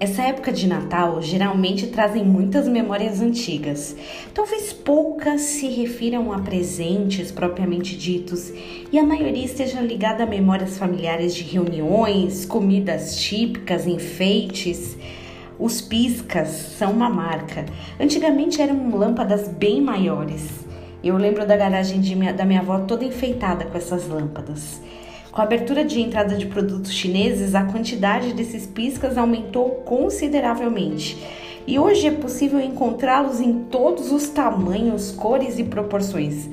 Essa época de Natal geralmente trazem muitas memórias antigas. Talvez poucas se refiram a presentes propriamente ditos e a maioria esteja ligada a memórias familiares de reuniões, comidas típicas, enfeites. Os piscas são uma marca. Antigamente eram lâmpadas bem maiores. Eu lembro da garagem minha, da minha avó toda enfeitada com essas lâmpadas. Com a abertura de entrada de produtos chineses, a quantidade desses piscas aumentou consideravelmente. E hoje é possível encontrá-los em todos os tamanhos, cores e proporções.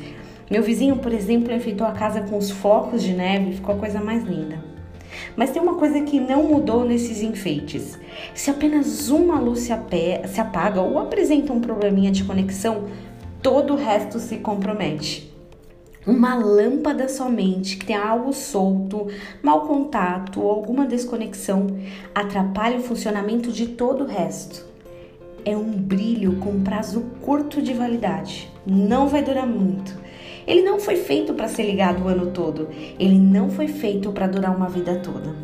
Meu vizinho, por exemplo, enfeitou a casa com os flocos de neve, ficou a coisa mais linda. Mas tem uma coisa que não mudou nesses enfeites. Se apenas uma luz se, se apaga ou apresenta um probleminha de conexão, todo o resto se compromete uma lâmpada somente que tem algo solto, mau contato ou alguma desconexão atrapalha o funcionamento de todo o resto. É um brilho com prazo curto de validade, não vai durar muito. Ele não foi feito para ser ligado o ano todo, ele não foi feito para durar uma vida toda.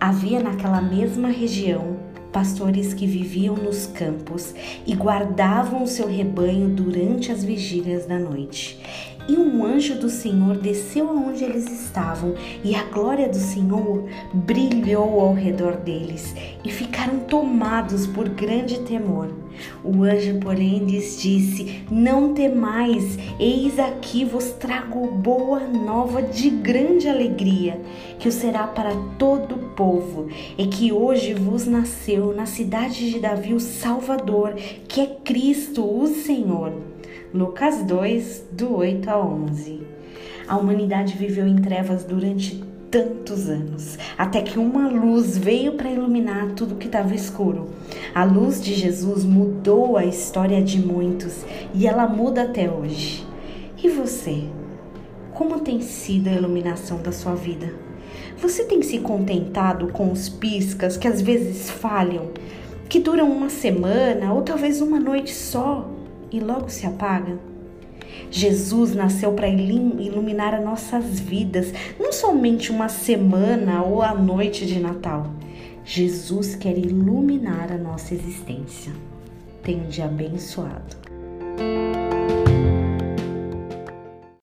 Havia naquela mesma região pastores que viviam nos campos e guardavam o seu rebanho durante as vigílias da noite. E um anjo do Senhor desceu aonde eles estavam, e a glória do Senhor brilhou ao redor deles, e ficaram tomados por grande temor. O anjo, porém, lhes disse: Não temais, eis aqui vos trago boa nova de grande alegria, que o será para todo o povo, e que hoje vos nasceu na cidade de Davi o Salvador, que é Cristo, o Senhor. Lucas 2, do 8 a 11. A humanidade viveu em trevas durante tantos anos, até que uma luz veio para iluminar tudo que estava escuro. A luz de Jesus mudou a história de muitos e ela muda até hoje. E você? Como tem sido a iluminação da sua vida? Você tem se contentado com os piscas que às vezes falham, que duram uma semana ou talvez uma noite só? E logo se apaga? Jesus nasceu para iluminar as nossas vidas, não somente uma semana ou a noite de Natal. Jesus quer iluminar a nossa existência. Tenha um dia abençoado.